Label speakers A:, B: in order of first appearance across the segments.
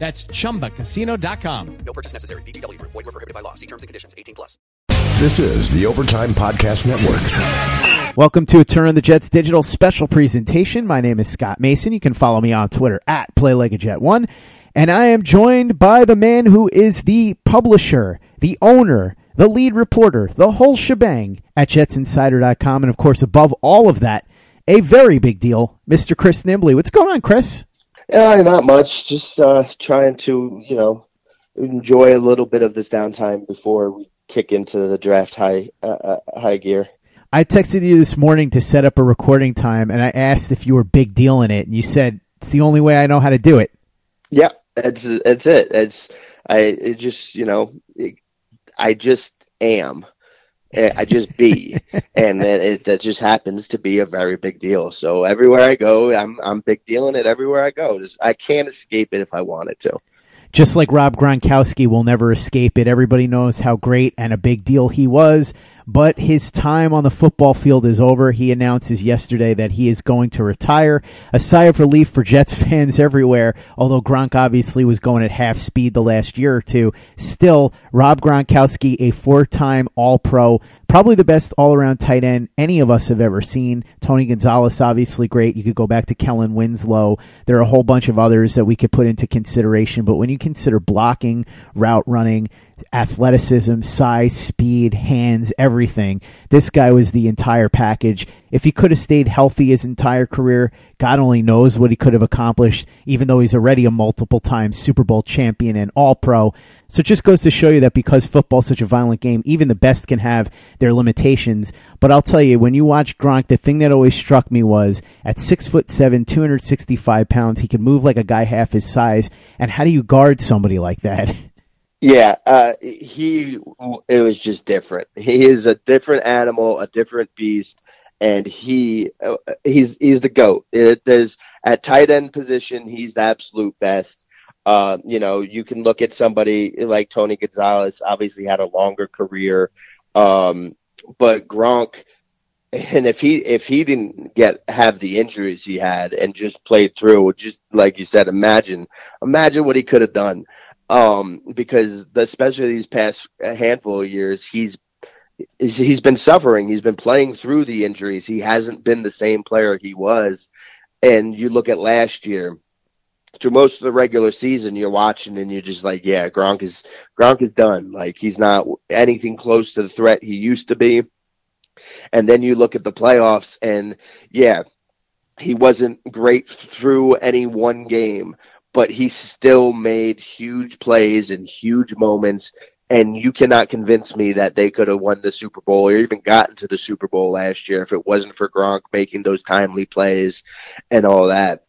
A: That's chumbacasino.com.
B: No purchase necessary. VGW Group. Void were prohibited by law. See terms and conditions. 18 plus.
C: This is the Overtime Podcast Network.
D: Welcome to a Turn on the Jets digital special presentation. My name is Scott Mason. You can follow me on Twitter at PlayLikeAJet1. And I am joined by the man who is the publisher, the owner, the lead reporter, the whole shebang at JetsInsider.com. And of course, above all of that, a very big deal, Mr. Chris Nimbley. What's going on, Chris?
E: Yeah, not much. Just uh, trying to, you know, enjoy a little bit of this downtime before we kick into the draft high uh, uh, high gear.
D: I texted you this morning to set up a recording time, and I asked if you were big deal in it, and you said it's the only way I know how to do it.
E: Yeah, that's that's it. It's I it just you know it, I just am. Eh, I just be, and then it that just happens to be a very big deal. So everywhere I go, I'm I'm big dealing it everywhere I go. Just, I can't escape it if I wanted to.
D: Just like Rob Gronkowski will never escape it. Everybody knows how great and a big deal he was but his time on the football field is over. He announces yesterday that he is going to retire. A sigh of relief for Jets fans everywhere, although Gronk obviously was going at half speed the last year or two. Still, Rob Gronkowski, a four time All Pro, probably the best all around tight end any of us have ever seen. Tony Gonzalez, obviously great. You could go back to Kellen Winslow. There are a whole bunch of others that we could put into consideration, but when you consider blocking, route running, athleticism, size, speed, hands, everything. This guy was the entire package. If he could have stayed healthy his entire career, God only knows what he could have accomplished, even though he's already a multiple time Super Bowl champion and all pro. So it just goes to show you that because football's such a violent game, even the best can have their limitations. But I'll tell you, when you watch Gronk, the thing that always struck me was at six foot seven, 265 pounds, he could move like a guy half his size. And how do you guard somebody like that?
E: Yeah, uh, he it was just different. He is a different animal, a different beast, and he uh, he's he's the goat. It, there's at tight end position, he's the absolute best. Uh, you know, you can look at somebody like Tony Gonzalez. Obviously, had a longer career, um, but Gronk, and if he if he didn't get have the injuries he had and just played through, just like you said, imagine imagine what he could have done um, because the, especially these past handful of years, he's he's been suffering. He's been playing through the injuries. He hasn't been the same player he was. And you look at last year, through most of the regular season, you're watching and you're just like, yeah, Gronk is Gronk is done. Like he's not anything close to the threat he used to be. And then you look at the playoffs, and yeah, he wasn't great through any one game, but he still made huge plays and huge moments. And you cannot convince me that they could have won the Super Bowl or even gotten to the Super Bowl last year if it wasn't for Gronk making those timely plays and all that.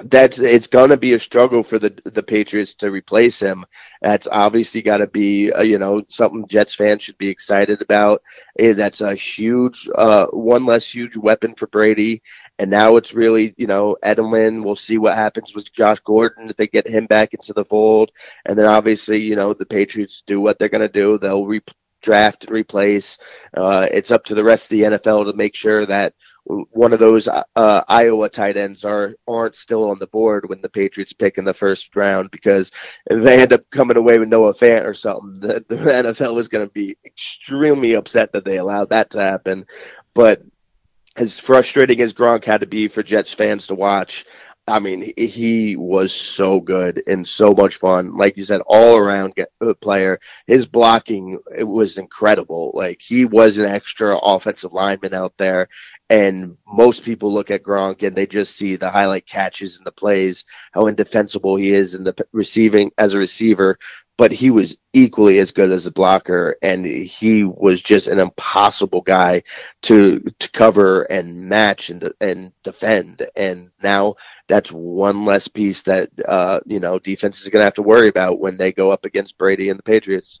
E: That's it's going to be a struggle for the the Patriots to replace him. That's obviously got to be uh, you know something Jets fans should be excited about. Eh, that's a huge uh, one less huge weapon for Brady And now it's really, you know, Edelman. We'll see what happens with Josh Gordon if they get him back into the fold. And then obviously, you know, the Patriots do what they're going to do. They'll re- draft and replace. Uh, it's up to the rest of the NFL to make sure that one of those uh, Iowa tight ends are aren't still on the board when the Patriots pick in the first round because if they end up coming away with Noah Fant or something, the, the NFL is going to be extremely upset that they allowed that to happen. But as frustrating as Gronk had to be for Jets fans to watch, I mean, he was so good and so much fun. Like you said, all around uh, player. His blocking it was incredible. Like he was an extra offensive lineman out there, and most people look at Gronk and they just see the highlight catches and the plays, how indefensible he is in the receiving as a receiver. But he was equally as good as a blocker, and he was just an impossible guy to to cover and match and and defend. And now that's one less piece that uh, you know defenses are going to have to worry about when they go up against Brady and the Patriots.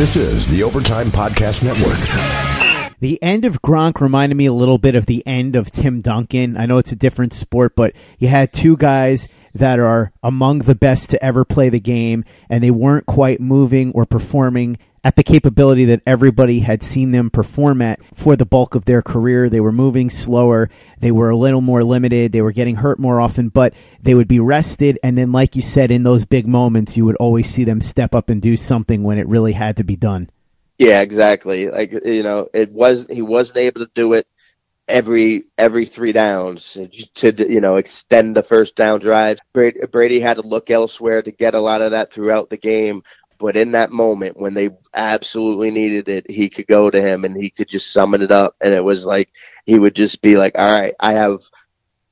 C: This is the Overtime Podcast Network.
D: The end of Gronk reminded me a little bit of the end of Tim Duncan. I know it's a different sport, but you had two guys that are among the best to ever play the game, and they weren't quite moving or performing at the capability that everybody had seen them perform at for the bulk of their career. They were moving slower. They were a little more limited. They were getting hurt more often, but they would be rested. And then, like you said, in those big moments, you would always see them step up and do something when it really had to be done.
E: Yeah, exactly. Like, you know, it was, he wasn't able to do it every every three downs to you know extend the first down drive. Brady, Brady had to look elsewhere to get a lot of that throughout the game. But in that moment when they absolutely needed it, he could go to him and he could just summon it up. And it was like he would just be like, "All right, I have."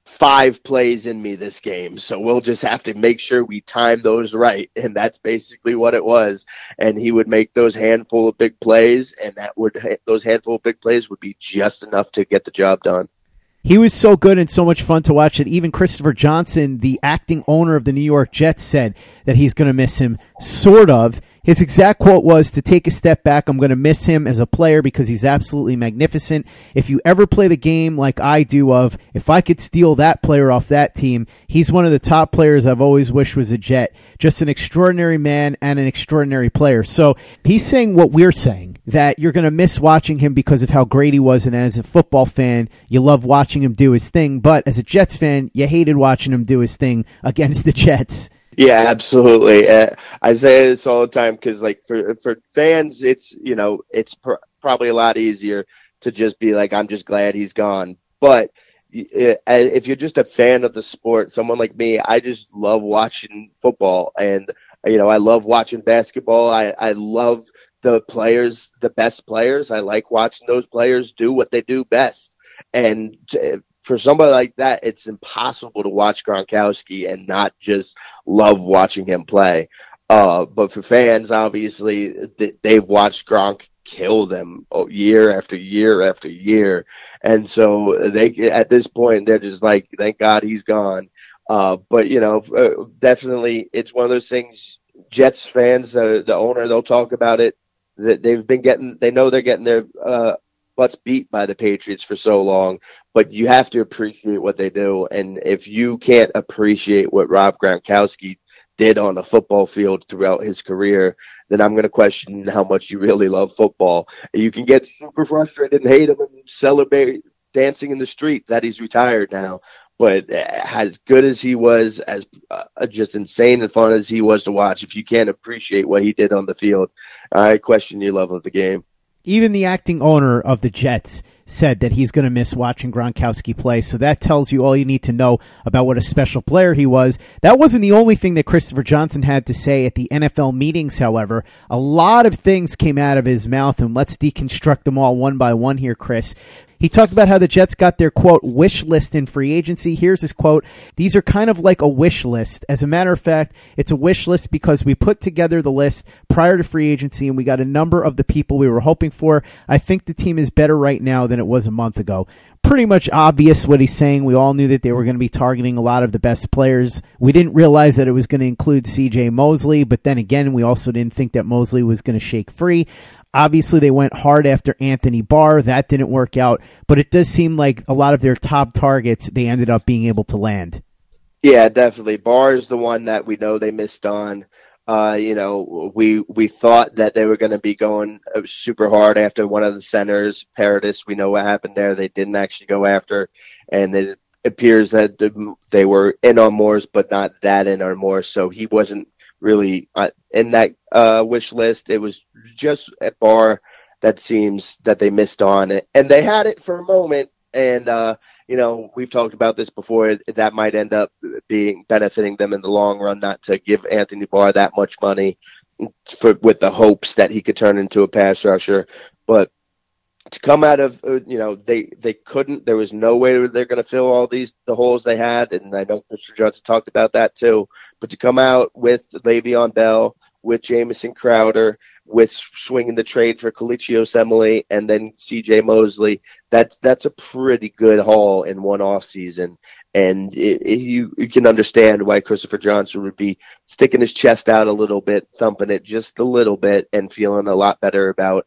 E: five plays in me this game. So we'll just have to make sure we time those right. And that's basically what it was. And he would make those handful of big plays and that would, those handful of big plays would be just enough to get the job done.
D: He was so good and so much fun to watch that even Christopher Johnson, the acting owner of the New York Jets, said that he's going to miss him, sort of. His exact quote was to take a step back. I'm going to miss him as a player because he's absolutely magnificent. If you ever play the game like I do of if I could steal that player off that team, he's one of the top players I've always wished was a Jet. Just an extraordinary man and an extraordinary player. So he's saying what we're saying that you're going to miss watching him because of how great he was. And as a football fan, you love watching him do his thing. But as a Jets fan, you hated watching him do his thing against the Jets.
E: Yeah, absolutely. Uh, I say this all the time because, like, for for fans, it's you know, it's pr- probably a lot easier to just be like, "I'm just glad he's gone." But uh, if you're just a fan of the sport, someone like me, I just love watching football, and you know, I love watching basketball. I I love the players, the best players. I like watching those players do what they do best. And for somebody like that, it's impossible to watch Gronkowski and not just love watching him play. Uh, but for fans, obviously, they've watched Gronk kill them year after year after year, and so they at this point they're just like, thank God he's gone. Uh, but you know, uh, definitely, it's one of those things. Jets fans, uh, the owner, they'll talk about it. That they've been getting, they know they're getting their uh, butts beat by the Patriots for so long, but you have to appreciate what they do. And if you can't appreciate what Rob Gronkowski did on the football field throughout his career, then I'm going to question how much you really love football. You can get super frustrated and hate him and celebrate dancing in the street that he's retired now. But as good as he was, as uh, just insane and fun as he was to watch, if you can't appreciate what he did on the field, I question your love of the game.
D: Even the acting owner of the Jets said that he's going to miss watching Gronkowski play. So that tells you all you need to know about what a special player he was. That wasn't the only thing that Christopher Johnson had to say at the NFL meetings, however. A lot of things came out of his mouth, and let's deconstruct them all one by one here, Chris. He talked about how the Jets got their quote wish list in free agency. Here's his quote These are kind of like a wish list. As a matter of fact, it's a wish list because we put together the list prior to free agency and we got a number of the people we were hoping for. I think the team is better right now than it was a month ago. Pretty much obvious what he's saying. We all knew that they were going to be targeting a lot of the best players. We didn't realize that it was going to include CJ Mosley, but then again, we also didn't think that Mosley was going to shake free. Obviously, they went hard after Anthony Barr. That didn't work out, but it does seem like a lot of their top targets they ended up being able to land.
E: Yeah, definitely. Barr is the one that we know they missed on. Uh, you know, we we thought that they were going to be going uh, super hard after one of the centers, Paradis. We know what happened there. They didn't actually go after, and it appears that they were in on Morse, but not that in on Morse. So he wasn't really uh, in that uh, wish list. It was just at Barr that seems that they missed on it, and they had it for a moment. And uh, you know, we've talked about this before. That might end up being benefiting them in the long run, not to give Anthony Barr that much money for with the hopes that he could turn into a pass rusher. But to come out of uh, you know they they couldn't there was no way they're going to fill all these the holes they had and I know Mr. Johnson talked about that too but to come out with Le'Veon Bell with Jamison Crowder with swinging the trade for Kelechi Osemele and then CJ Mosley that's that's a pretty good haul in one off season. And it, it, you you can understand why Christopher Johnson would be sticking his chest out a little bit thumping it just a little bit and feeling a lot better about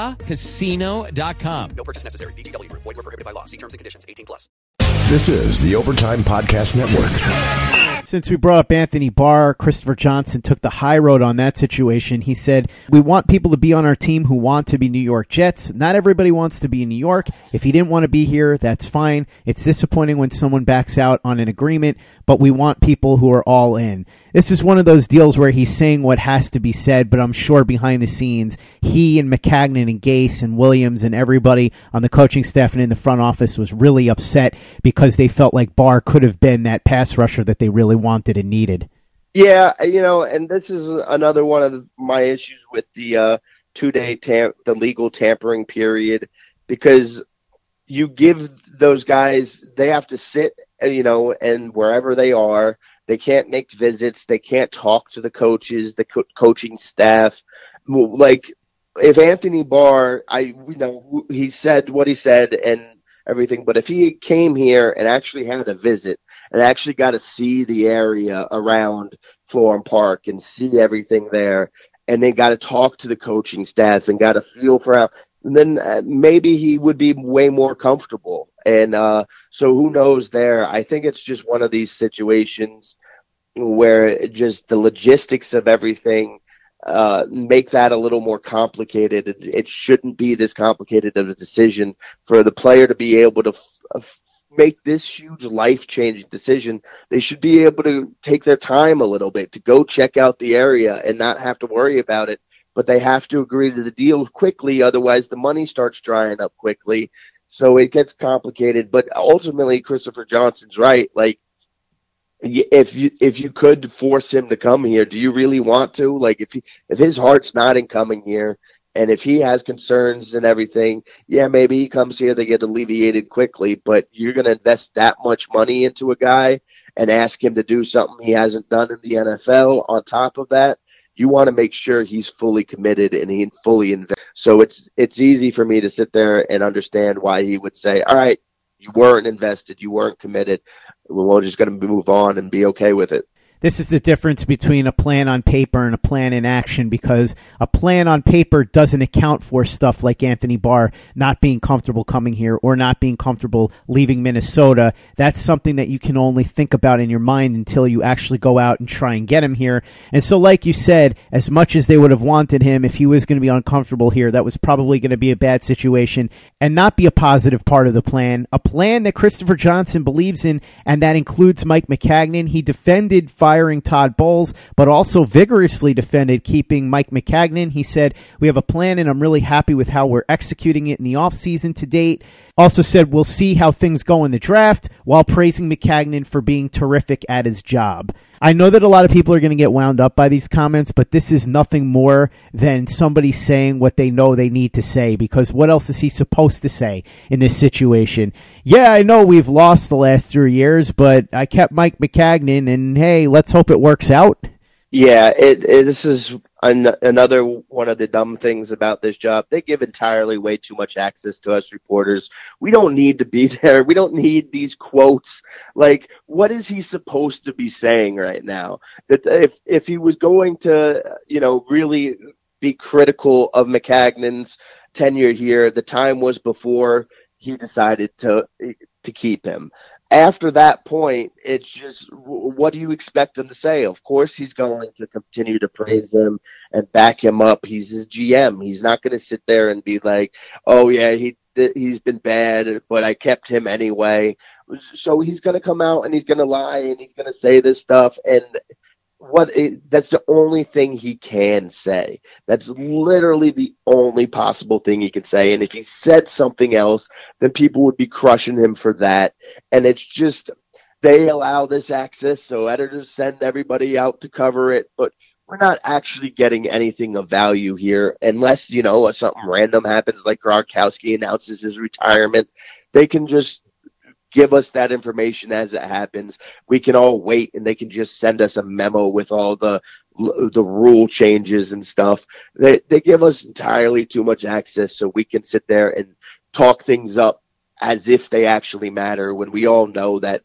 A: ChumbaCasino.com.
B: No purchase necessary. VGW. Void were prohibited by law. See terms and conditions. 18 plus.
C: This is the Overtime Podcast Network.
D: Since we brought up Anthony Barr, Christopher Johnson took the high road on that situation. He said, We want people to be on our team who want to be New York Jets. Not everybody wants to be in New York. If he didn't want to be here, that's fine. It's disappointing when someone backs out on an agreement, but we want people who are all in. This is one of those deals where he's saying what has to be said, but I'm sure behind the scenes, he and Maccagnan and Gase and Williams and everybody on the coaching staff and in the front office was really upset because they felt like Barr could have been that pass rusher that they really wanted and needed.
E: Yeah, you know, and this is another one of my issues with the uh, two-day tam- the legal tampering period because you give those guys they have to sit, you know, and wherever they are, they can't make visits, they can't talk to the coaches, the co- coaching staff. Like if Anthony Barr, I you know, he said what he said and everything, but if he came here and actually had a visit and actually got to see the area around Florham Park and see everything there, and then got to talk to the coaching staff and got a feel for how, then uh, maybe he would be way more comfortable. And uh, so who knows there? I think it's just one of these situations where just the logistics of everything uh, make that a little more complicated. It, it, shouldn't be this complicated of a decision for the player to be able to f- f- make this huge life changing decision. They should be able to take their time a little bit to go check out the area and not have to worry about it. But they have to agree to the deal quickly, otherwise the money starts drying up quickly. So it gets complicated. But ultimately, Christopher Johnson's right. Like if you if you could force him to come here, do you really want to? Like if he, if his heart's not in coming here, and if he has concerns and everything, yeah, maybe he comes here, they get alleviated quickly. But you're going to invest that much money into a guy and ask him to do something he hasn't done in the NFL. On top of that, you want to make sure he's fully committed and he fully invest. So it's it's easy for me to sit there and understand why he would say, "All right, you weren't invested, you weren't committed. We're just going to move on and be okay with it."
D: This is the difference between a plan on paper and a plan in action because a plan on paper doesn't account for stuff like Anthony Barr not being comfortable coming here or not being comfortable leaving Minnesota. That's something that you can only think about in your mind until you actually go out and try and get him here. And so, like you said, as much as they would have wanted him, if he was going to be uncomfortable here, that was probably going to be a bad situation and not be a positive part of the plan. A plan that Christopher Johnson believes in, and that includes Mike Maccagnan. He defended firing Todd Bowles, but also vigorously defended keeping Mike Maccagnan. He said, We have a plan, and I'm really happy with how we're executing it in the offseason to date. Also said, We'll see how things go in the draft, while praising Maccagnan for being terrific at his job. I know that a lot of people are going to get wound up by these comments, but this is nothing more than somebody saying what they know they need to say because what else is he supposed to say in this situation? Yeah, I know we've lost the last three years, but I kept Mike Maccagnan, and hey, let's hope it works out.
E: Yeah, it, it this is an, another one of the dumb things about this job. They give entirely way too much access to us reporters. We don't need to be there. We don't need these quotes. Like, what is he supposed to be saying right now? That if if he was going to, you know, really be critical of Maccagnan's tenure here, the time was before he decided to to keep him after that point, it's just what do you expect him to say? Of course, he's going to continue to praise him and back him up. He's his GM. He's not going to sit there and be like, "Oh yeah, he he's been bad, but I kept him anyway." So he's going to come out and he's going to lie and he's going to say this stuff and what it, that's the only thing he can say. That's literally the only possible thing he can say. And if he said something else, then people would be crushing him for that. And it's just they allow this access, so editors send everybody out to cover it, but we're not actually getting anything of value here unless, you know, something random happens like Gronkowski announces his retirement. They can just give us that information as it happens. We can all wait and they can just send us a memo with all the the rule changes and stuff. They they give us entirely too much access so we can sit there and talk things up as if they actually matter when we all know that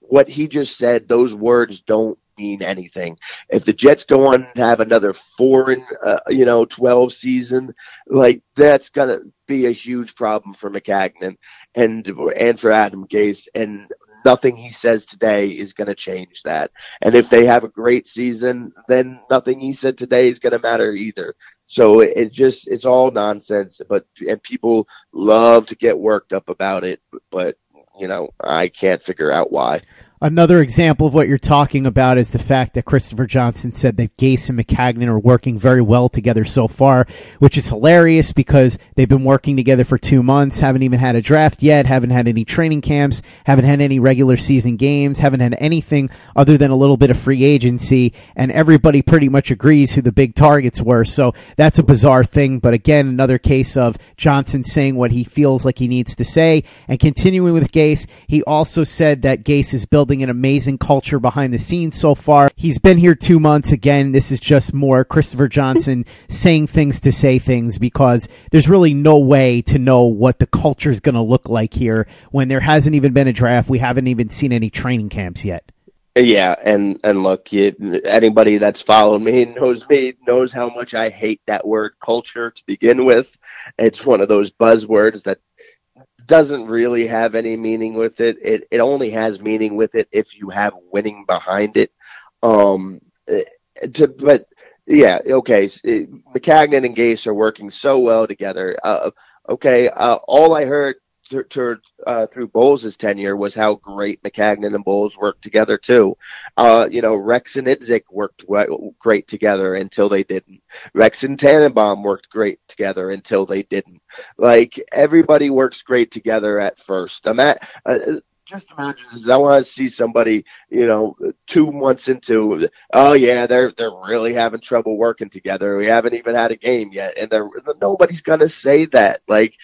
E: what he just said those words don't mean anything. If the Jets go on to have another four and uh, you know twelve season, like that's gonna be a huge problem for Maccagnan and and for Adam Gase. And nothing he says today is going to change that. And if they have a great season, then nothing he said today is going to matter either. So it just it's all nonsense. But and people love to get worked up about it, but you know I can't figure out why.
D: Another example of what you're talking about is the fact that Christopher Johnson said that Gase and Maccagnan are working very well together so far, which is hilarious because they've been working together for two months, haven't even had a draft yet, haven't had any training camps, haven't had any regular season games, haven't had anything other than a little bit of free agency, and everybody pretty much agrees who the big targets were. So that's a bizarre thing, but again, another case of Johnson saying what he feels like he needs to say. And continuing with Gase, he also said that Gase is building building an amazing culture behind the scenes so far. He's been here two months. Again, this is just more Christopher Johnson saying things to say things because there's really no way to know what the culture is going to look like here when there hasn't even been a draft. We haven't even seen any training camps yet.
E: Yeah, and and look, you, anybody that's followed me knows me knows how much I hate that word culture to begin with. It's one of those buzzwords that doesn't really have any meaning with it. It it only has meaning with it if you have winning behind it. Um, eh, to, but yeah, okay. Maccagnan and Gase are working so well together. Uh, okay, uh, all I heard to, to, uh, through Bowles' tenure was how great Maccagnan and Bowles worked together too. Uh, you know, Rex and Idzik worked great together until they didn't. Rex and Tannenbaum worked great together until they didn't. Like everybody works great together at first. I'm at. Uh, just imagine this. I want to see somebody, you know, two months into, oh yeah, they're they're really having trouble working together. We haven't even had a game yet, and they're nobody's gonna say that. Like,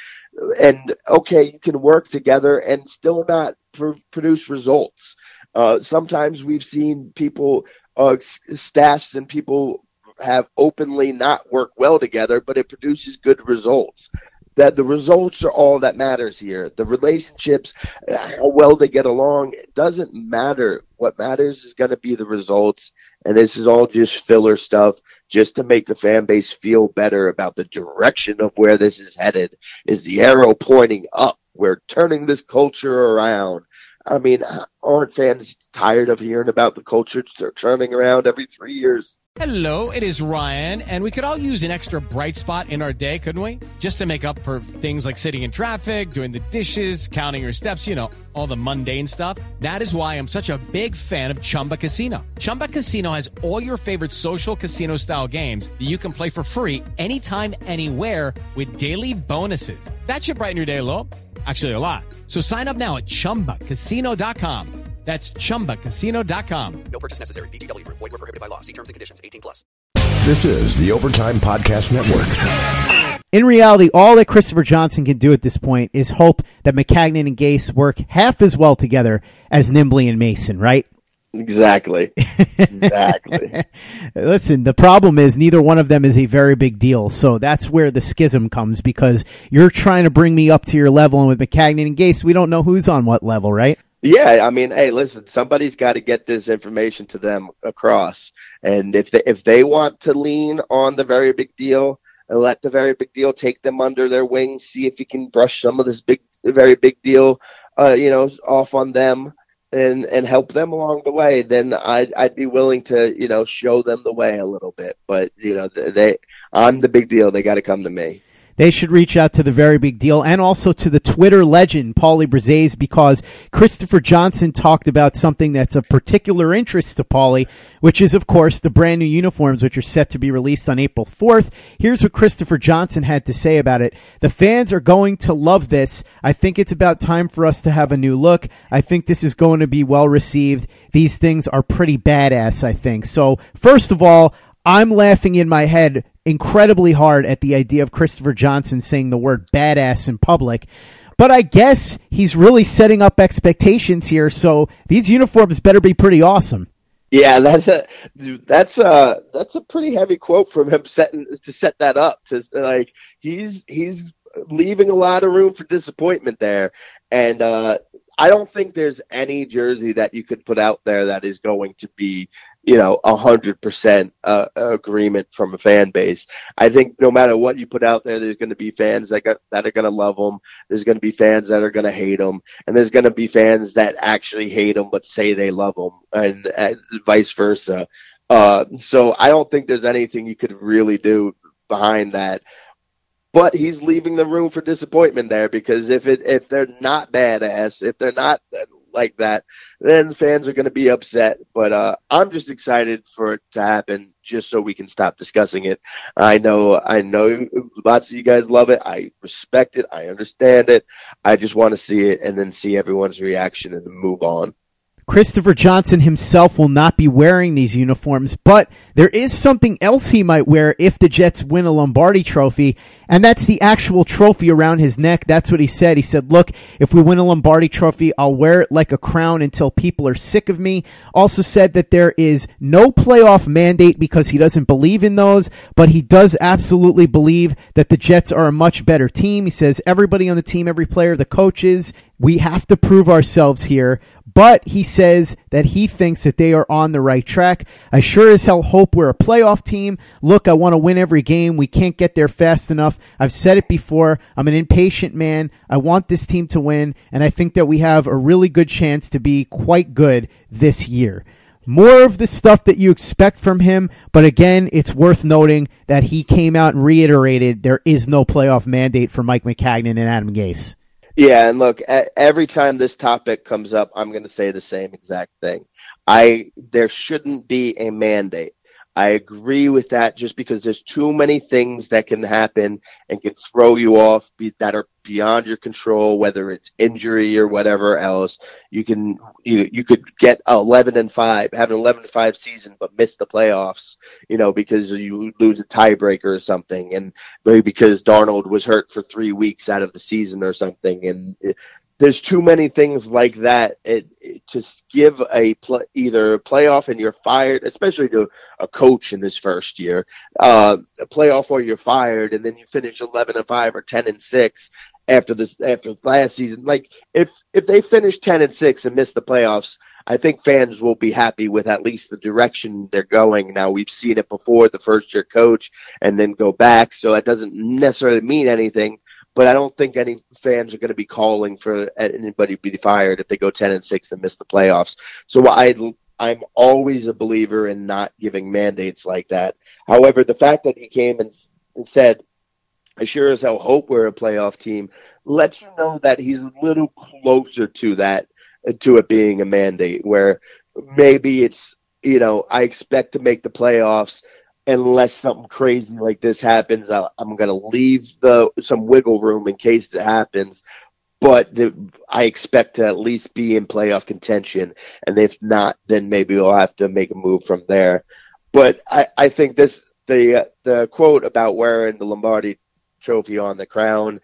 E: and okay, you can work together and still not pr- produce results. Uh, sometimes we've seen people, uh, staffs and people have openly not work well together, but it produces good results. that the results are all that matters here. The relationships, how well they get along, it doesn't matter. What matters is going to be the results. And this is all just filler stuff just to make the fan base feel better about the direction of where this is headed. Is the arrow pointing up? We're turning this culture around. I mean, aren't fans tired of hearing about the culture turning around every three years?
A: Hello, it is Ryan, and we could all use an extra bright spot in our day, couldn't we? Just to make up for things like sitting in traffic, doing the dishes, counting your steps, you know, all the mundane stuff. That is why I'm such a big fan of Chumba Casino. Chumba Casino has all your favorite social casino style games that you can play for free anytime, anywhere with daily bonuses. That should brighten your day a little. Actually, a lot. So sign up now at ChumbaCasino.com. That's ChumbaCasino.com.
B: No purchase necessary. VGW Group. Void were prohibited by law. See terms and conditions. 18 plus.
C: This is the Overtime Podcast Network.
D: In reality, all that Christopher Johnson can do at this point is hope that Maccagnan and Gase work half as well together as Nimbley and Mason, right?
E: Exactly. Exactly.
D: Listen, the problem is neither one of them is a very big deal. So that's where the schism comes because you're trying to bring me up to your level, and with Maccagnan and Gase, we don't know who's on what level, right?
E: Yeah, I mean, hey, listen, somebody's got to get this information to them across, and if they, if they want to lean on the very big deal and let the very big deal take them under their wing, see if you can brush some of this big, very big deal, uh, you know, off on them and and help them along the way, then I'd I'd be willing to you know show them the way a little bit. But you know, they I'm the big deal. They got to come to me
D: they should reach out to the very big deal and also to the Twitter legend, Paulie Brzezis, because Christopher Johnson talked about something that's of particular interest to Paulie, which is, of course, the brand new uniforms, which are set to be released on April 4th. Here's what Christopher Johnson had to say about it. The fans are going to love this. I think it's about time for us to have a new look. I think this is going to be well received. These things are pretty badass, I think. So, first of all, I'm laughing in my head incredibly hard at the idea of Christopher Johnson saying the word badass in public. But I guess he's really setting up expectations here, so these uniforms better be pretty awesome.
E: Yeah, that's a that's a that's a pretty heavy quote from him setting to set that up. To like he's he's leaving a lot of room for disappointment there, and uh, I don't think there's any jersey that you could put out there that is going to be you know, a hundred percent uh, agreement from a fan base. I think no matter what you put out there, there's going to be fans that got, that are going to love them. There's going to be fans that are going to hate them, and there's going to be fans that actually hate them but say they love them, and, and vice versa. Uh, so I don't think there's anything you could really do behind that. But he's leaving the room for disappointment there because if it if they're not badass, if they're not like that, then fans are going to be upset. But uh, I'm just excited for it to happen, just so we can stop discussing it. I know, I know, lots of you guys love it. I respect it. I understand it. I just want to see it and then see everyone's reaction and move on.
D: Christopher Johnson himself will not be wearing these uniforms, but there is something else he might wear if the Jets win a Lombardi trophy, and that's the actual trophy around his neck. That's what he said. He said, Look, if we win a Lombardi trophy, I'll wear it like a crown until people are sick of me. Also said that there is no playoff mandate because he doesn't believe in those, but he does absolutely believe that the Jets are a much better team. He says, Everybody on the team, every player, the coaches, we have to prove ourselves here. But he says that he thinks that they are on the right track. I sure as hell hope we're a playoff team. Look, I want to win every game. We can't get there fast enough. I've said it before. I'm an impatient man. I want this team to win, and I think that we have a really good chance to be quite good this year. More of the stuff that you expect from him, but again, it's worth noting that he came out and reiterated there is no playoff mandate for Mike Maccagnan and Adam Gase.
E: Yeah, and look, every time this topic comes up, I'm going to say the same exact thing. I there shouldn't be a mandate. I agree with that just because there's too many things that can happen and can throw you off be, that are beyond your control, whether it's injury or whatever else. You can you you could get 11 and 5, have an 11 and 5 season but miss the playoffs, you know, because you lose a tiebreaker or something and maybe because Darnold was hurt for 3 weeks out of the season or something and there's too many things like that. It, it just give a play, either a playoff and you're fired, especially to a coach in his first year, uh, a playoff or you're fired, and then you finish 11 and five or 10 and six after this after last season. Like if if they finish 10 and six and miss the playoffs. I think fans will be happy with at least the direction they're going. Now we've seen it before, the first year coach, and then go back. So that doesn't necessarily mean anything but I don't think any fans are going to be calling for anybody to be fired if they go 10 and 6 and miss the playoffs. So I I'm always a believer in not giving mandates like that. However, the fact that he came and, and said, I sure as hell hope we're a playoff team, lets you know that he's a little closer to that, to it being a mandate, where maybe it's, you know, I expect to make the playoffs, unless something crazy like this happens. I, am going to leave the some wiggle room in case it happens. But the, I expect to at least be in playoff contention, and if not, then maybe we'll have to make a move from there. But I, I think this the uh, the quote about wearing the Lombardi Trophy on the crown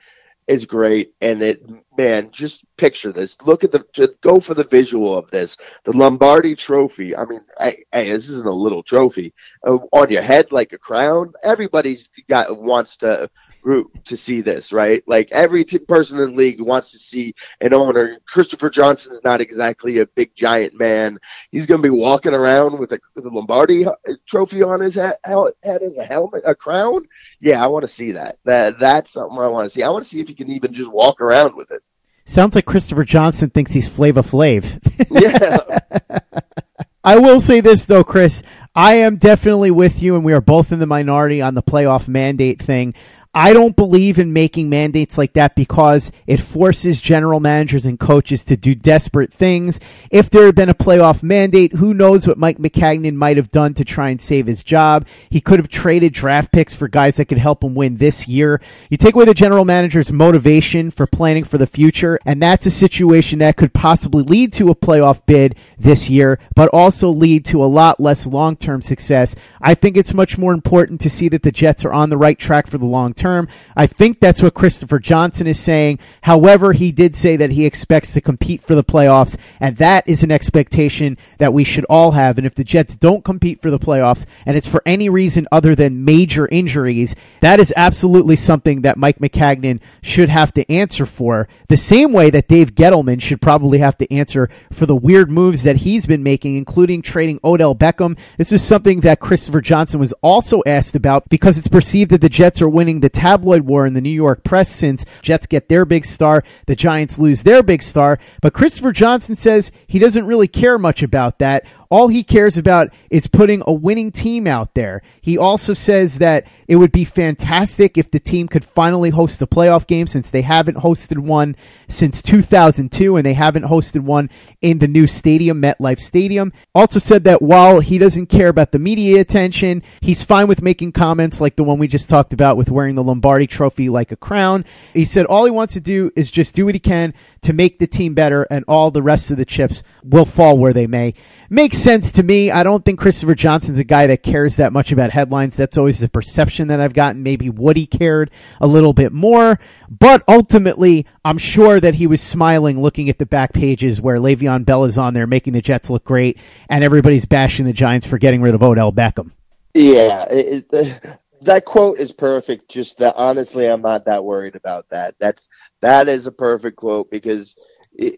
E: is great. And it, man, just picture this. Look at the, just go for the visual of this. The Lombardi Trophy. I mean, hey, this isn't a little trophy uh, on your head like a crown. Everybody's got wants to to see this, right? Like every t- person in the league wants to see an owner. Christopher Johnson's not exactly a big giant man. He's going to be walking around with a, with a Lombardi uh, trophy on his head, head as a helmet, a crown. Yeah, I want to see that. That that's something I want to see. I want to see if he can even just walk around with it.
D: Sounds like Christopher Johnson thinks he's Flava Flav.
E: yeah.
D: I will say this though, Chris. I am definitely with you, and we are both in the minority on the playoff mandate thing. I don't believe in making mandates like that because it forces general managers and coaches to do desperate things. If there had been a playoff mandate, who knows what Mike Maccagnan might have done to try and save his job. He could have traded draft picks for guys that could help him win this year. You take away the general manager's motivation for planning for the future, and that's a situation that could possibly lead to a playoff bid this year, but also lead to a lot less long term success. I think it's much more important to see that the Jets are on the right track for the long term. I think that's what Christopher Johnson is saying. However, he did say that he expects to compete for the playoffs, and that is an expectation that we should all have. And if the Jets don't compete for the playoffs, and it's for any reason other than major injuries, that is absolutely something that Mike Maccagnan should have to answer for. The same way that Dave Gettleman should probably have to answer for the weird moves that he's been making, including trading Odell Beckham. This is something that Christopher Johnson was also asked about because it's perceived that the Jets are winning the the tabloid war in the New York press since Jets get their big star, the Giants lose their big star. But Christopher Johnson says he doesn't really care much about that. All he cares about is putting a winning team out there. He also says that it would be fantastic if the team could finally host a playoff game since they haven't hosted one since 2002 and they haven't hosted one in the new stadium, MetLife Stadium. Also said that while he doesn't care about the media attention, he's fine with making comments like the one we just talked about with wearing the Lombardi trophy like a crown. He said all he wants to do is just do what he can to make the team better and all the rest of the chips will fall where they may makes sense to me. I don't think Christopher Johnson's a guy that cares that much about headlines. That's always the perception that I've gotten. Maybe Woody cared a little bit more, but ultimately, I'm sure that he was smiling looking at the back pages where Le'Veon Bell is on there making the Jets look great, and everybody's bashing the Giants for getting rid of Odell Beckham.
E: Yeah, it, it, that quote is perfect. Just that, honestly, I'm not that worried about that. That's that is a perfect quote because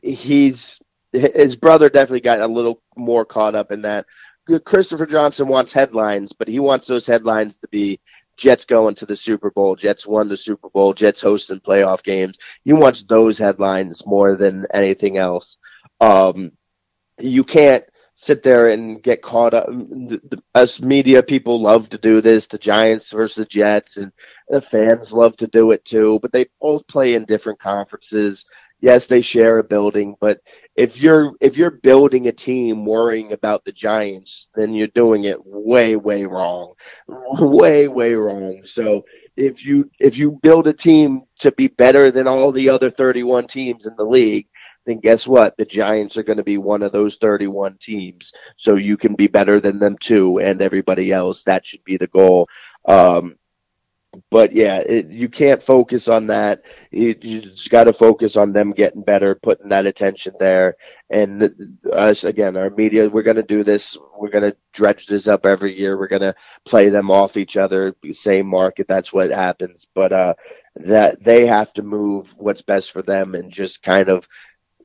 E: he's his brother definitely got a little more caught up in that. Christopher Johnson wants headlines, but he wants those headlines to be Jets going to the Super Bowl, Jets won the Super Bowl, Jets hosting playoff games. He wants those headlines more than anything else. Um, you can't sit there and get caught up. Us media people love to do this, the Giants versus the Jets, and the fans love to do it too. But they both play in different conferences yes, they share a building, but if you're if you're building a team worrying about the Giants, then you're doing it way way wrong, way way wrong. So if you if you build a team to be better than all the other 31 teams in the league, then guess what? The Giants are going to be one of those 31 teams. So you can be better than them too, and everybody else. That should be the goal. Um, but yeah, it, you can't focus on that. You, you just got to focus on them getting better, putting that attention there. And us again, our media, we're going to do this. We're going to dredge this up every year. We're going to play them off each other, same market. That's what happens. But uh, that they have to move what's best for them and just kind of,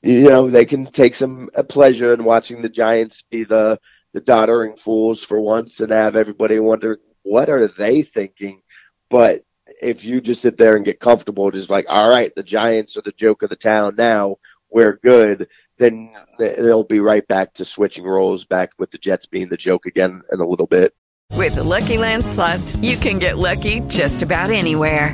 E: you know, they can take some pleasure in watching the Giants be the the doddering fools for once and have everybody wonder what are they thinking but if you just sit there and get comfortable, just like, all right, the Giants are the joke of the town now, we're good, then they'll be right back to switching roles, back with the Jets being the joke again in a little bit.
F: With the Lucky Land slots, you can get lucky just about anywhere.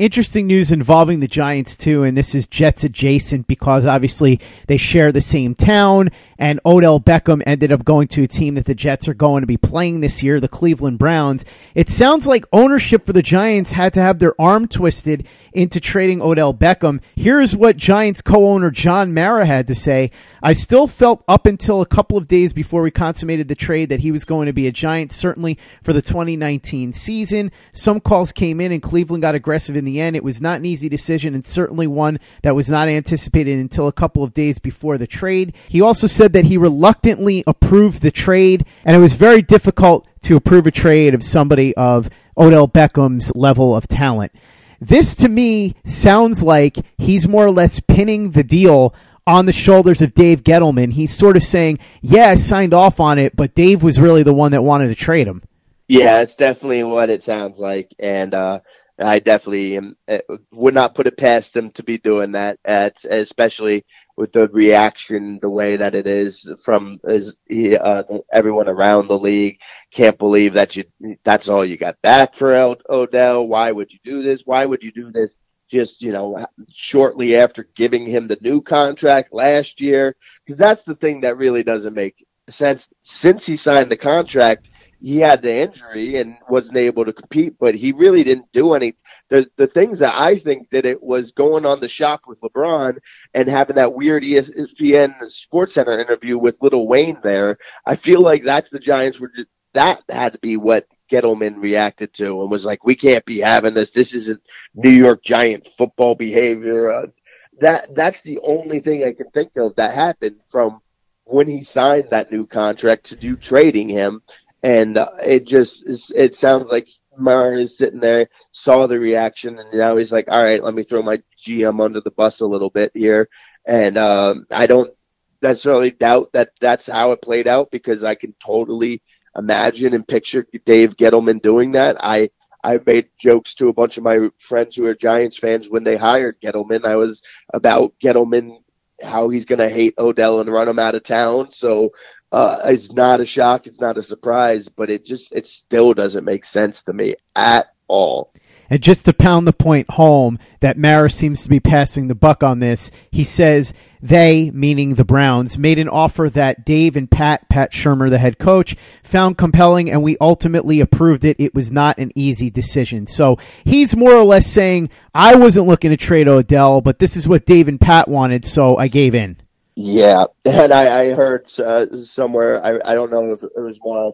D: Interesting news involving the Giants, too, and this is Jets adjacent because obviously they share the same town, and Odell Beckham ended up going to a team that the Jets are going to be playing this year, the Cleveland Browns. It sounds like ownership for the Giants had to have their arm twisted into trading Odell Beckham. Here's what Giants co owner John Mara had to say I still felt up until a couple of days before we consummated the trade that he was going to be a Giant, certainly for the 2019 season. Some calls came in, and Cleveland got aggressive in the end. It was not an easy decision and certainly one that was not anticipated until a couple of days before the trade. He also said that he reluctantly approved the trade, and it was very difficult to approve a trade of somebody of Odell Beckham's level of talent. This to me sounds like he's more or less pinning the deal on the shoulders of Dave Gettleman. He's sort of saying, Yeah, I signed off on it, but Dave was really the one that wanted to trade him.
E: Yeah, it's definitely what it sounds like. And uh, I definitely am, uh, would not put it past him to be doing that, at, especially with the reaction the way that it is from is, uh, everyone around the league. Can't believe that you that's all you got back for Odell. Why would you do this? Why would you do this? Just you know, shortly after giving him the new contract last year, because that's the thing that really doesn't make sense. Since he signed the contract, he had the injury and wasn't able to compete, but he really didn't do any. The the things that I think that it was going on the shop with LeBron and having that weird ESPN Sports Center interview with Lil Wayne there. I feel like that's the Giants were. Just, that had to be what Gettleman reacted to and was like, "We can't be having this. This isn't New York Giant football behavior." Uh, that that's the only thing I can think of that happened from when he signed that new contract to do trading him and uh, it just it sounds like Mara is sitting there, saw the reaction, and now he's like, "All right, let me throw my GM under the bus a little bit here." And um, I don't necessarily doubt that that's how it played out because I can totally imagine and picture Dave Gettleman doing that. I I made jokes to a bunch of my friends who are Giants fans when they hired Gettleman. I was about Gettleman how he's going to hate Odell and run him out of town. So uh, it's not a shock. It's not a surprise, but it just it still doesn't make sense to me at all.
D: And just to pound the point home that Mara seems to be passing the buck on this, he says they, meaning the Browns, made an offer that Dave and Pat, Pat Shurmur, the head coach, found compelling, and we ultimately approved it. It was not an easy decision. So he's more or less saying, I wasn't looking to trade Odell, but this is what Dave and Pat wanted, so I gave in.
E: Yeah, and I, I heard uh, somewhere I, I don't know if it was Mara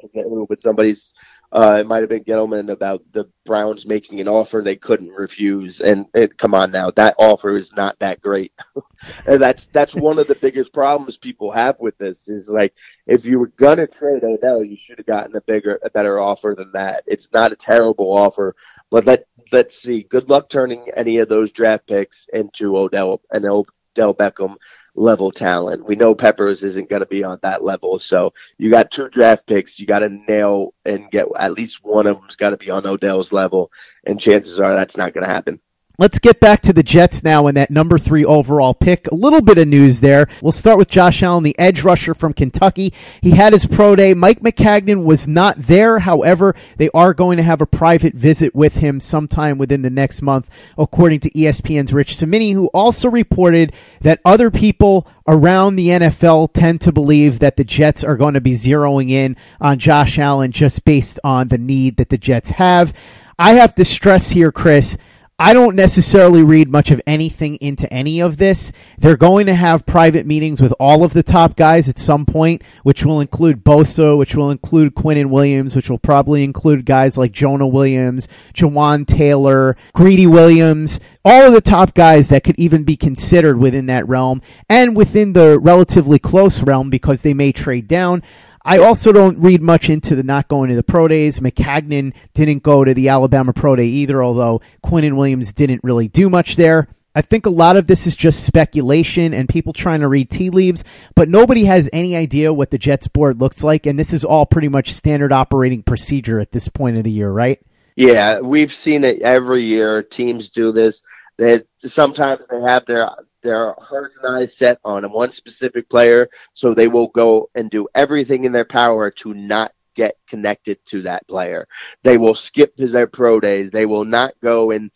E: but somebody's uh, it might have been Gettleman about the Browns making an offer they couldn't refuse. And it, come on now, that offer is not that great. and that's that's one of the biggest problems people have with this is like if you were gonna trade Odell, you should have gotten a bigger, a better offer than that. It's not a terrible offer, but let let's see. Good luck turning any of those draft picks into Odell and Odell Beckham level talent. We know Peppers isn't going to be on that level. So you got two draft picks. You got to nail and get at least one of them's got to be on Odell's level. And chances are that's not going to happen.
D: Let's get back to the Jets now and that number three overall pick. A little bit of news there. We'll start with Josh Allen, the edge rusher from Kentucky. He had his pro day. Mike Maccagnan was not there. However, they are going to have a private visit with him sometime within the next month, according to ESPN's Rich Cimini, who also reported that other people around the NFL tend to believe that the Jets are going to be zeroing in on Josh Allen just based on the need that the Jets have. I have to stress here, Chris, I don't necessarily read much of anything into any of this. They're going to have private meetings with all of the top guys at some point, which will include Bosa, which will include Quinnen Williams, which will probably include guys like Jonah Williams, Jawaan Taylor, Greedy Williams, all of the top guys that could even be considered within that realm and within the relatively close realm because they may trade down. I also don't read much into the not going to the pro days. Maccagnan didn't go to the Alabama pro day either, although Quinnen Williams didn't really do much there. I think a lot of this is just speculation and people trying to read tea leaves, but nobody has any idea what the Jets board looks like, and this is all pretty much standard operating procedure at this point of the year, right?
E: Yeah, we've seen it every year. Teams do this. That sometimes they have their their hearts and eyes set on one specific player, so they will go and do everything in their power to not get connected to that player. They will skip to their pro days. They will not go and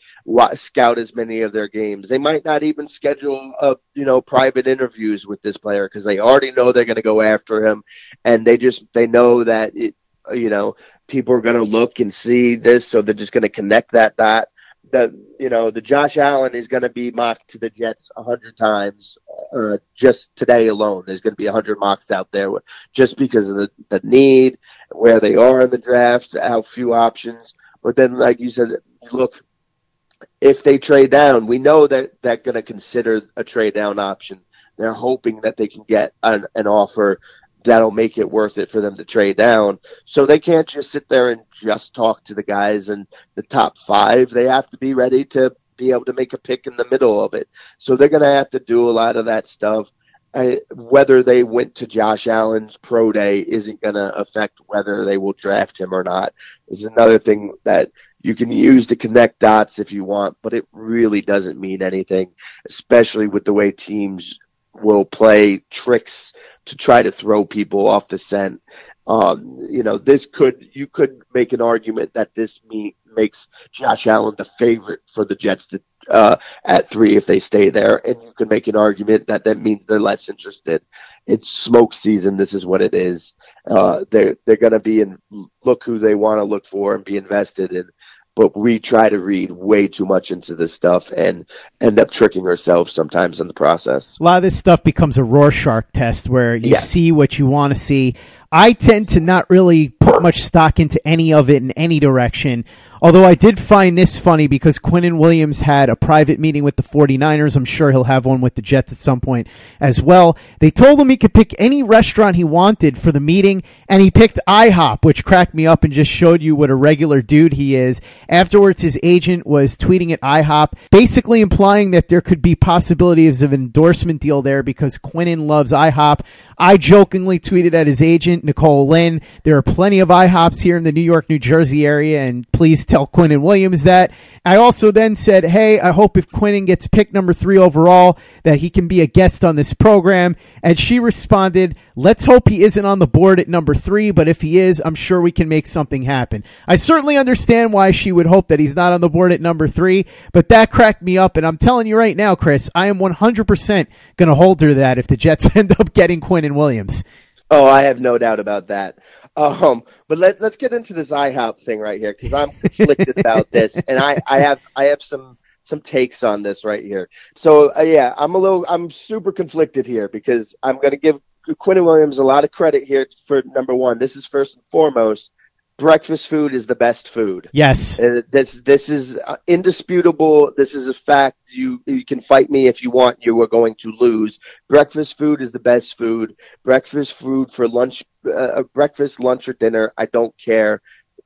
E: scout as many of their games. They might not even schedule a, you know private interviews with this player because they already know they're going to go after him, and they just they know that it, you know people are going to look and see this, so they're just going to connect that dot the you know the Josh Allen is going to be mocked to the Jets a hundred times. Uh, just today alone, there's going to be a hundred mocks out there just because of the the need, where they are in the draft, how few options. But then, like you said, look, if they trade down, we know that they're going to consider a trade down option. They're hoping that they can get an, an offer that'll make it worth it for them to trade down. So they can't just sit there and just talk to the guys in the top five. They have to be ready to be able to make a pick in the middle of it. So they're going to have to do a lot of that stuff. I, whether they went to Josh Allen's pro day isn't going to affect whether they will draft him or not. Is another thing that you can use to connect dots if you want, but it really doesn't mean anything, especially with the way teams will play tricks to try to throw people off the scent. Um, you know, this could you could make an argument that this me, makes Josh Allen the favorite for the Jets to uh, at three if they stay there, and you could make an argument that that means they're less interested. It's smoke season. This is what it is. Uh, they're they're going to be in look who they want to look for and be invested in but we try to read way too much into this stuff and end up tricking ourselves sometimes in the process.
D: A lot of this stuff becomes a Rorschach test where you yes. see what you want to see. I tend to not really put much stock into any of it in any direction. Although I did find this funny because Quinnen Williams had a private meeting with the 49ers. I'm sure he'll have one with the Jets at some point as well. They told him he could pick any restaurant he wanted for the meeting, and he picked IHOP, which cracked me up and just showed you what a regular dude he is. Afterwards, his agent was tweeting at IHOP, basically implying that there could be possibilities of an endorsement deal there because Quinnen loves IHOP. I jokingly tweeted at his agent, Nicole Lynn, there are plenty of IHOPs here in the New York, New Jersey area, and please tell Quinnen Williams that. I also then said, hey, I hope if Quinnen gets picked number three overall, that he can be a guest on this program. And she responded, let's hope he isn't on the board at number three, but if he is, I'm sure we can make something happen. I certainly understand why she would hope that he's not on the board at number three, but that cracked me up. And I'm telling you right now, Chris, I am 100% going to hold her that if the Jets end up getting Quinn Quinnen Williams.
E: Oh, I have no doubt about that. Um, but let, let's get into this IHOP thing right here because I'm conflicted about this, and I, I have I have some some takes on this right here. So uh, yeah, I'm a little I'm super conflicted here because I'm going to give Quinnen Williams a lot of credit here for number one. This is first and foremost breakfast food is the best food.
D: Yes,
E: uh, this this is uh, indisputable. This is a fact. You you can fight me if you want. You are going to lose. Breakfast food is the best food. Breakfast food for lunch, uh, breakfast, lunch, or dinner. I don't care.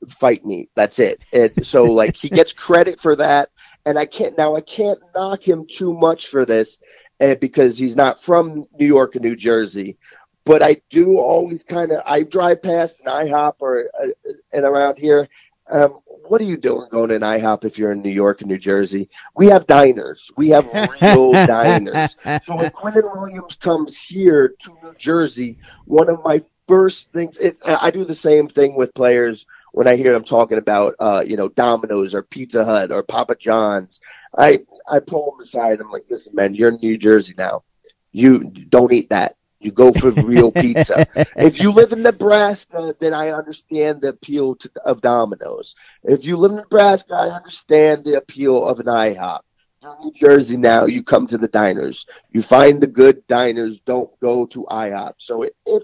E: Fight me. That's it. And so like he gets credit for that, and I can't now. I can't knock him too much for this. Uh, because he's not from New York and New Jersey, but I do always kind of I drive past an IHOP or uh, and around here. Um, what are you doing going to an IHOP if you're in New York and New Jersey? We have diners. We have real diners. So when Quinnen Williams comes here to New Jersey, one of my first things, it's, I do the same thing with players when I hear them talking about, uh, you know, Domino's or Pizza Hut or Papa John's. I, I pull them aside. I'm like, listen, man, you're in New Jersey now. You don't eat that. You go for real pizza. If you live in Nebraska, then I understand the appeal to, of Domino's. If you live in Nebraska, I understand the appeal of an IHOP. You're in New Jersey now, you come to the diners. You find the good diners, don't go to IHOP. So if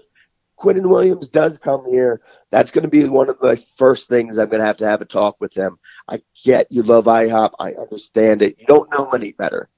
E: Quinnen Williams does come here, that's going to be one of the first things I'm going to have to have a talk with them. I get you love IHOP. I understand it. You don't know any better.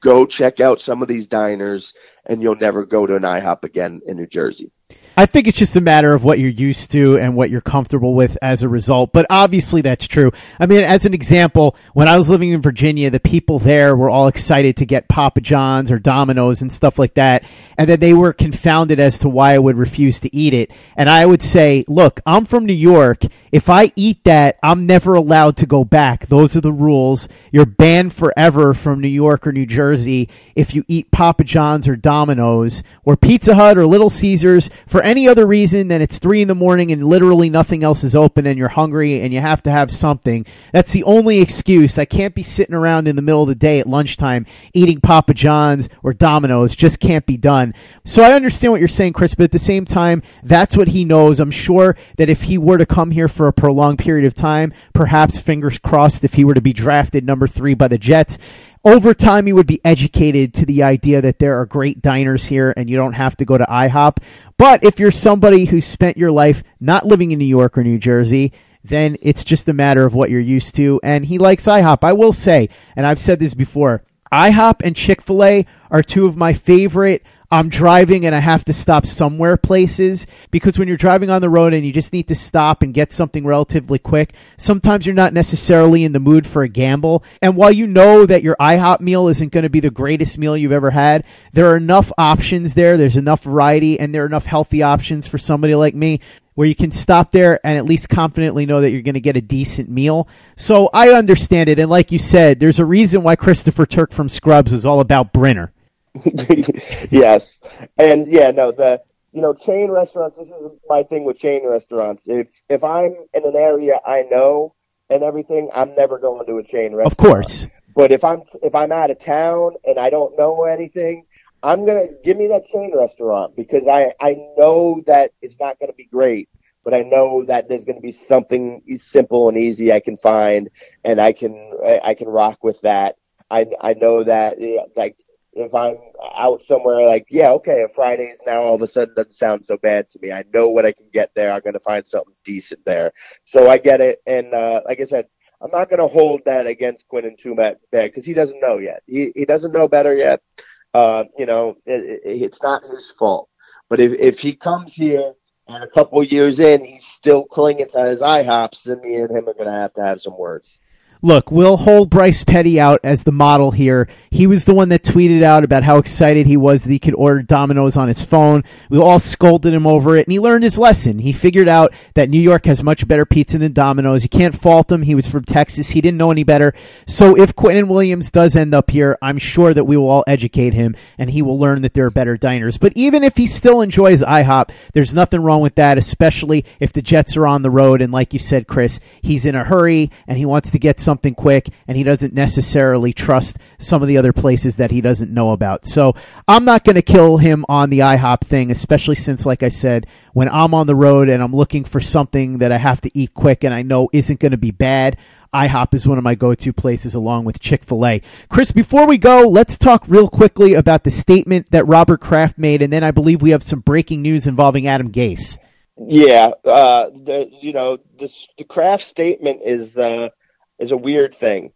E: Go check out some of these diners and you'll never go to an IHOP again in New Jersey.
D: I think it's just a matter of what you're used to and what you're comfortable with as a result. But obviously, that's true. I mean, as an example, when I was living in Virginia, the people there were all excited to get Papa John's or Domino's and stuff like that. And then they were confounded as to why I would refuse to eat it. And I would say, look, I'm from New York. If I eat that, I'm never allowed to go back. Those are the rules. You're banned forever from New York or New Jersey if you eat Papa John's or Domino's or Pizza Hut or Little Caesars for any other reason than it's three in the morning and literally nothing else is open and you're hungry and you have to have something. That's the only excuse. I can't be sitting around in the middle of the day at lunchtime eating Papa John's or Domino's. Just can't be done. So I understand what you're saying, Chris, but at the same time, that's what he knows. I'm sure that if he were to come here for a prolonged period of time, perhaps fingers crossed, if he were to be drafted number three by the Jets, over time he would be educated to the idea that there are great diners here and you don't have to go to IHOP. But if you're somebody who spent your life not living in New York or New Jersey, then it's just a matter of what you're used to. And he likes IHOP. I will say, and I've said this before, IHOP and Chick fil A are two of my favorite I'm driving and I have to stop somewhere places because when you're driving on the road and you just need to stop and get something relatively quick, sometimes you're not necessarily in the mood for a gamble. And while you know that your IHOP meal isn't going to be the greatest meal you've ever had, there are enough options there. There's enough variety and there are enough healthy options for somebody like me where you can stop there and at least confidently know that you're going to get a decent meal. So I understand it. And like you said, there's a reason why Christopher Turk from Scrubs was all about Brinner.
E: yes, and yeah, no, the you know chain restaurants. This is my thing with chain restaurants. If if I'm in an area I know and everything, I'm never going to a chain restaurant.
D: Of course.
E: But if I'm if I'm out of town and I don't know anything, I'm gonna give me that chain restaurant because I I know that it's not gonna be great, but I know that there's gonna be something simple and easy I can find, and I can I can rock with that. I I know that like if I'm out somewhere like, yeah, okay, a Fridays now all of a sudden doesn't sound so bad to me. I know what I can get there. I'm going to find something decent there. So I get it. And, uh, like I said, I'm not going to hold that against Quinnen too bad because he doesn't know yet. He, he doesn't know better yet. Uh, you know, it, it, it's not his fault. But if, if he comes here and a couple years in, he's still clinging to his IHOPs, then me and him are going to have to have some words
D: look, we'll hold Bryce Petty out as the model here. He was the one that tweeted out about how excited he was that he could order Domino's on his phone. We all scolded him over it, and he learned his lesson. He figured out that New York has much better pizza than Domino's. You can't fault him. He was from Texas. He didn't know any better. So if Quinnen Williams does end up here, I'm sure that we will all educate him, and he will learn that there are better diners. But even if he still enjoys IHOP, there's nothing wrong with that, especially if the Jets are on the road. And like you said, Chris, he's in a hurry, and he wants to get something quick, and he doesn't necessarily trust some of the other places that he doesn't know about. So I'm not going to kill him on the IHOP thing, especially since, like I said, when I'm on the road and I'm looking for something that I have to eat quick and I know isn't going to be bad, IHOP is one of my go-to places along with Chick-fil-A. Chris, before we go, let's talk real quickly about the statement that Robert Kraft made, and then I believe we have some breaking news involving Adam Gase.
E: Yeah, uh, the, you know, this, the Kraft statement is uh, is a weird thing.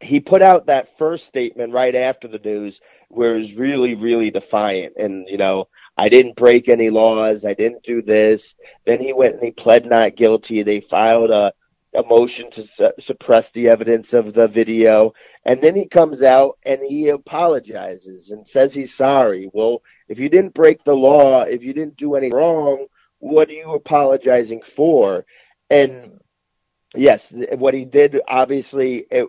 E: He put out that first statement right after the news where it was really, really defiant. And, you know, I didn't break any laws. I didn't do this. Then he went and he pled not guilty. They filed a, a motion to su- suppress the evidence of the video. And then he comes out and he apologizes and says he's sorry. Well, if you didn't break the law, if you didn't do anything wrong, what are you apologizing for? And yes, what he did, obviously, it,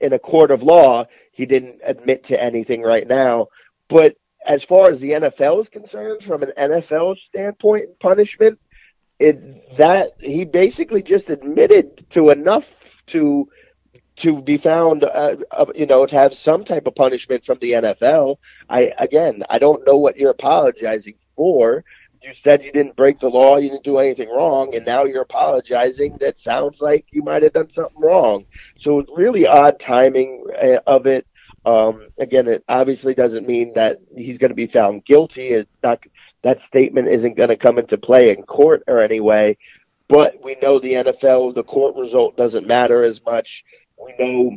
E: in a court of law, he didn't admit to anything right now. But as far as the NFL is concerned, from an NFL standpoint punishment, it that he basically just admitted to enough to to be found, uh, uh, you know, to have some type of punishment from the NFL. I again, I don't know what you're apologizing for. You said you didn't break the law, you didn't do anything wrong, and now you're apologizing. That sounds like you might have done something wrong. So it's really odd timing uh, of it. Um, again, it obviously doesn't mean that he's going to be found guilty. It's not that statement isn't going to come into play in court or anyway. But we know the NFL, the court result doesn't matter as much. We know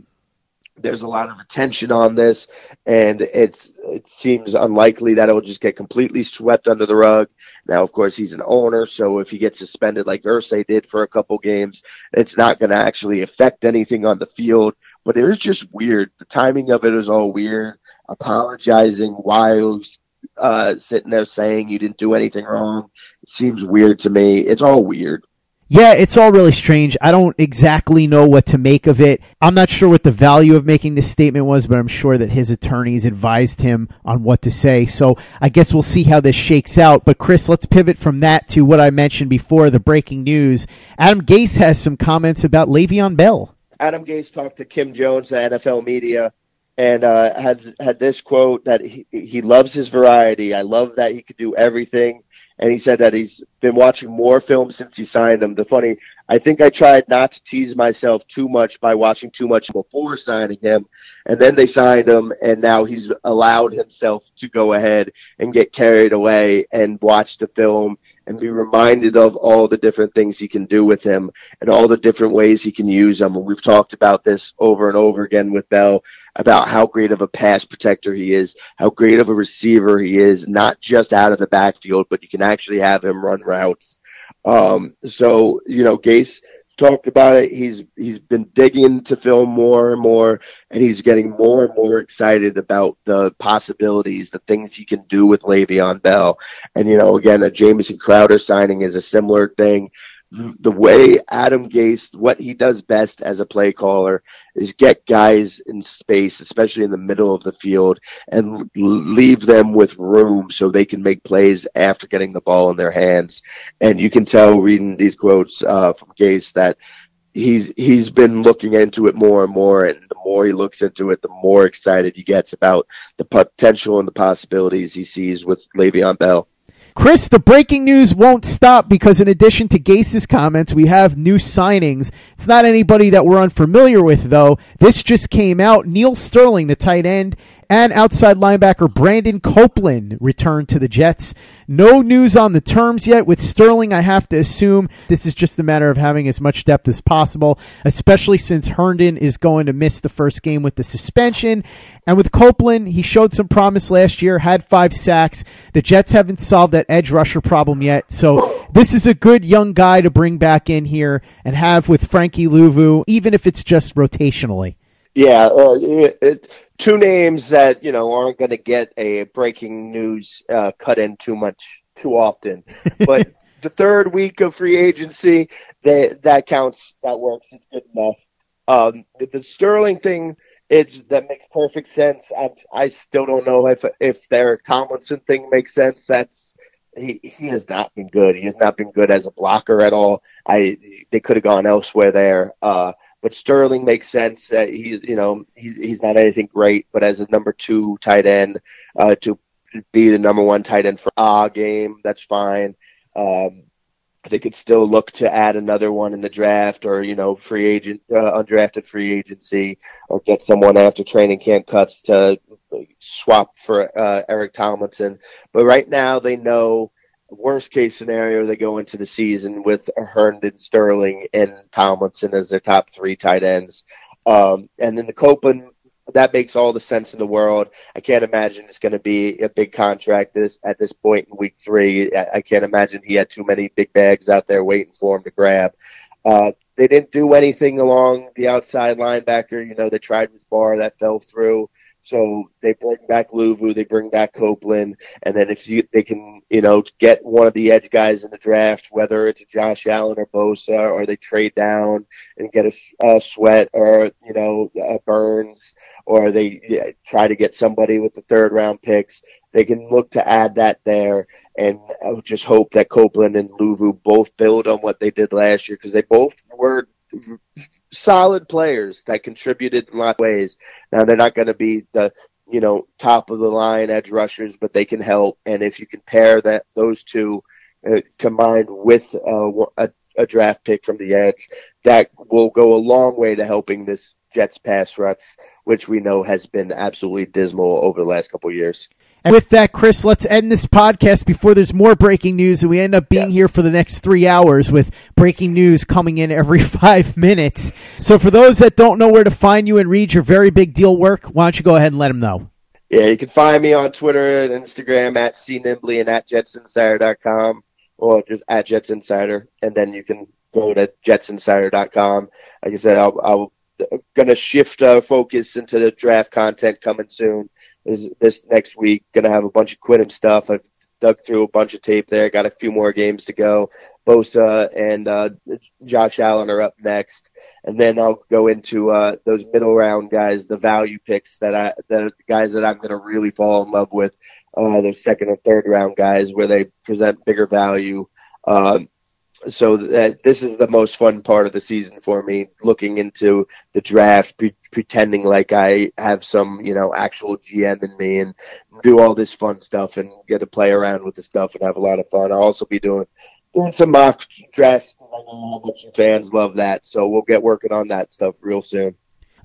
E: there's a lot of attention on this, and it's it seems unlikely that it will just get completely swept under the rug. Now, of course, he's an owner, so if he gets suspended like Irsay did for a couple games, it's not going to actually affect anything on the field but it was just weird. The timing of it was all weird. Apologizing while uh, sitting there saying you didn't do anything wrong. It seems weird to me. It's all weird.
D: Yeah, it's all really strange. I don't exactly know what to make of it. I'm not sure what the value of making this statement was, but I'm sure that his attorneys advised him on what to say. So I guess we'll see how this shakes out. But Chris, let's pivot from that to what I mentioned before the breaking news. Adam Gase has some comments about Le'Veon Bell.
E: Adam Gase talked to Kim Jones, the NFL media, and uh, had had this quote that he, he loves his variety. I love that he could do everything. And he said that he's been watching more films since he signed him. The funny, I think I tried not to tease myself too much by watching too much before signing him. And then they signed him, and now he's allowed himself to go ahead and get carried away and watch the film and be reminded of all the different things he can do with him and all the different ways he can use them. And we've talked about this over and over again with Bell about how great of a pass protector he is, how great of a receiver he is, not just out of the backfield, but you can actually have him run routes. Um, so, you know, Gase talked about it. He's he's been digging into film more and more, and he's getting more and more excited about the possibilities, the things he can do with Le'Veon Bell. And you know, again, a Jamison Crowder signing is a similar thing the way Adam Gase, what he does best as a play caller is get guys in space, especially in the middle of the field, and leave them with room so they can make plays after getting the ball in their hands. And you can tell reading these quotes uh, from Gase that he's he's been looking into it more and more, and the more he looks into it, the more excited he gets about the potential and the possibilities he sees with Le'Veon Bell.
D: Chris, the breaking news won't stop because in addition to Gase's comments, we have new signings. It's not anybody that we're unfamiliar with, though. This just came out. Neal Sterling, the tight end, and outside linebacker Brandon Copeland returned to the Jets. No news on the terms yet. With Sterling, I have to assume this is just a matter of having as much depth as possible, especially since Herndon is going to miss the first game with the suspension. And with Copeland, he showed some promise last year, had five sacks. The Jets haven't solved that edge rusher problem yet. So this is a good young guy to bring back in here and have with Frankie Luvu, even if it's just rotationally.
E: Yeah, uh, it, two names that you know aren't going to get a breaking news uh, cut in too much too often. But the third week of free agency, that that counts. That works. It's good enough. Um, the Sterling thing, it's that makes perfect sense. I, I still don't know if if their Tomlinson thing makes sense. That's he he has not been good. He has not been good as a blocker at all. I they could have gone elsewhere there. Uh, but Sterling makes sense. Uh, he's you know he's he's not anything great, but as a number two tight end uh, to be the number one tight end for a game, that's fine. Um, they could still look to add another one in the draft, or you know, free agent, uh, undrafted free agency, or get someone after training camp cuts to swap for uh, Eric Tomlinson. But right now, they know worst case scenario, they go into the season with Herndon, Sterling, and Tomlinson as their top three tight ends. Um, and then the Copeland, that makes all the sense in the world. I can't imagine it's going to be a big contract this at this point in week three. I, I can't imagine he had too many big bags out there waiting for him to grab. Uh, they didn't do anything along the outside linebacker. You know, they tried with Barr, that fell through. So they bring back Luvu, they bring back Copeland, and then if you, they can, you know, get one of the edge guys in the draft, whether it's Josh Allen or Bosa, or they trade down and get a, a Sweat or you know Burns, or they yeah, try to get somebody with the third round picks. They can look to add that there, and I just hope that Copeland and Luvu both build on what they did last year because they both were solid players that contributed in lots of ways. Now they're not going to be the you know top of the line edge rushers, but they can help. And if you can pair that those two uh, combined with uh, a, a draft pick from the edge, that will go a long way to helping this Jets pass rush, which we know has been absolutely dismal over the last couple of years.
D: And with that, Chris, let's end this podcast before there's more breaking news, and we end up being yes. here for the next three hours with breaking news coming in every five minutes. So, for those that don't know where to find you and read your very big deal work, why don't you go ahead and let them know?
E: Yeah, you can find me on Twitter and Instagram at cnimbly and at jetsinsider.com or just at jetsinsider. And then you can go to jetsinsider.com. Like I said, I'll, I'll going to shift uh, focus into the draft content coming soon. This, this next week, going to have a bunch of Quinnen stuff. I've dug through a bunch of tape there. Got a few more games to go. Bosa and uh, Josh Allen are up next, and then I'll go into uh, those middle round guys, the value picks that I that are the guys that I'm going to really fall in love with. Uh, those second and third round guys where they present bigger value. Um, so that this is the most fun part of the season for me looking into the draft pre- pretending like i have some you know actual gm in me and do all this fun stuff and get to play around with the stuff and have a lot of fun. I'll also be doing doing some mock drafts. I know how much fans love that so we'll get working on that stuff real soon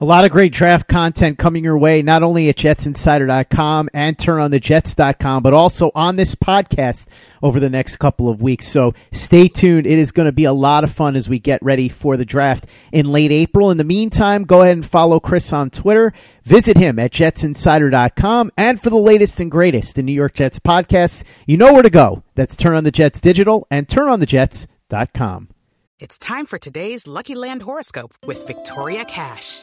D: a lot of great draft content coming your way, not only at jetsinsider.com and turnonthejets.com, but also on this podcast over the next couple of weeks. So stay tuned. It is going to be a lot of fun as we get ready for the draft in late April. In the meantime, go ahead and follow Chris on Twitter. Visit him at jetsinsider.com. And for the latest and greatest in New York Jets podcasts, you know where to go. That's Turn on the Jets Digital and turnonthejets.com.
G: It's time for today's Lucky Land horoscope with Victoria Cash.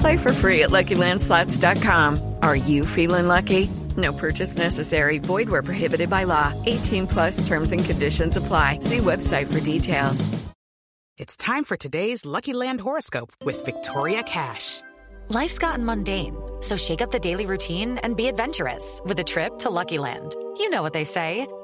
F: Play for free at LuckyLandSlots.com. Are you feeling lucky? No purchase necessary. Void where prohibited by law. 18 plus terms and conditions apply. See website for details.
G: It's time for today's Lucky Land horoscope with Victoria Cash.
H: Life's gotten mundane, so shake up the daily routine and be adventurous with a trip to Lucky Land. You know what they say.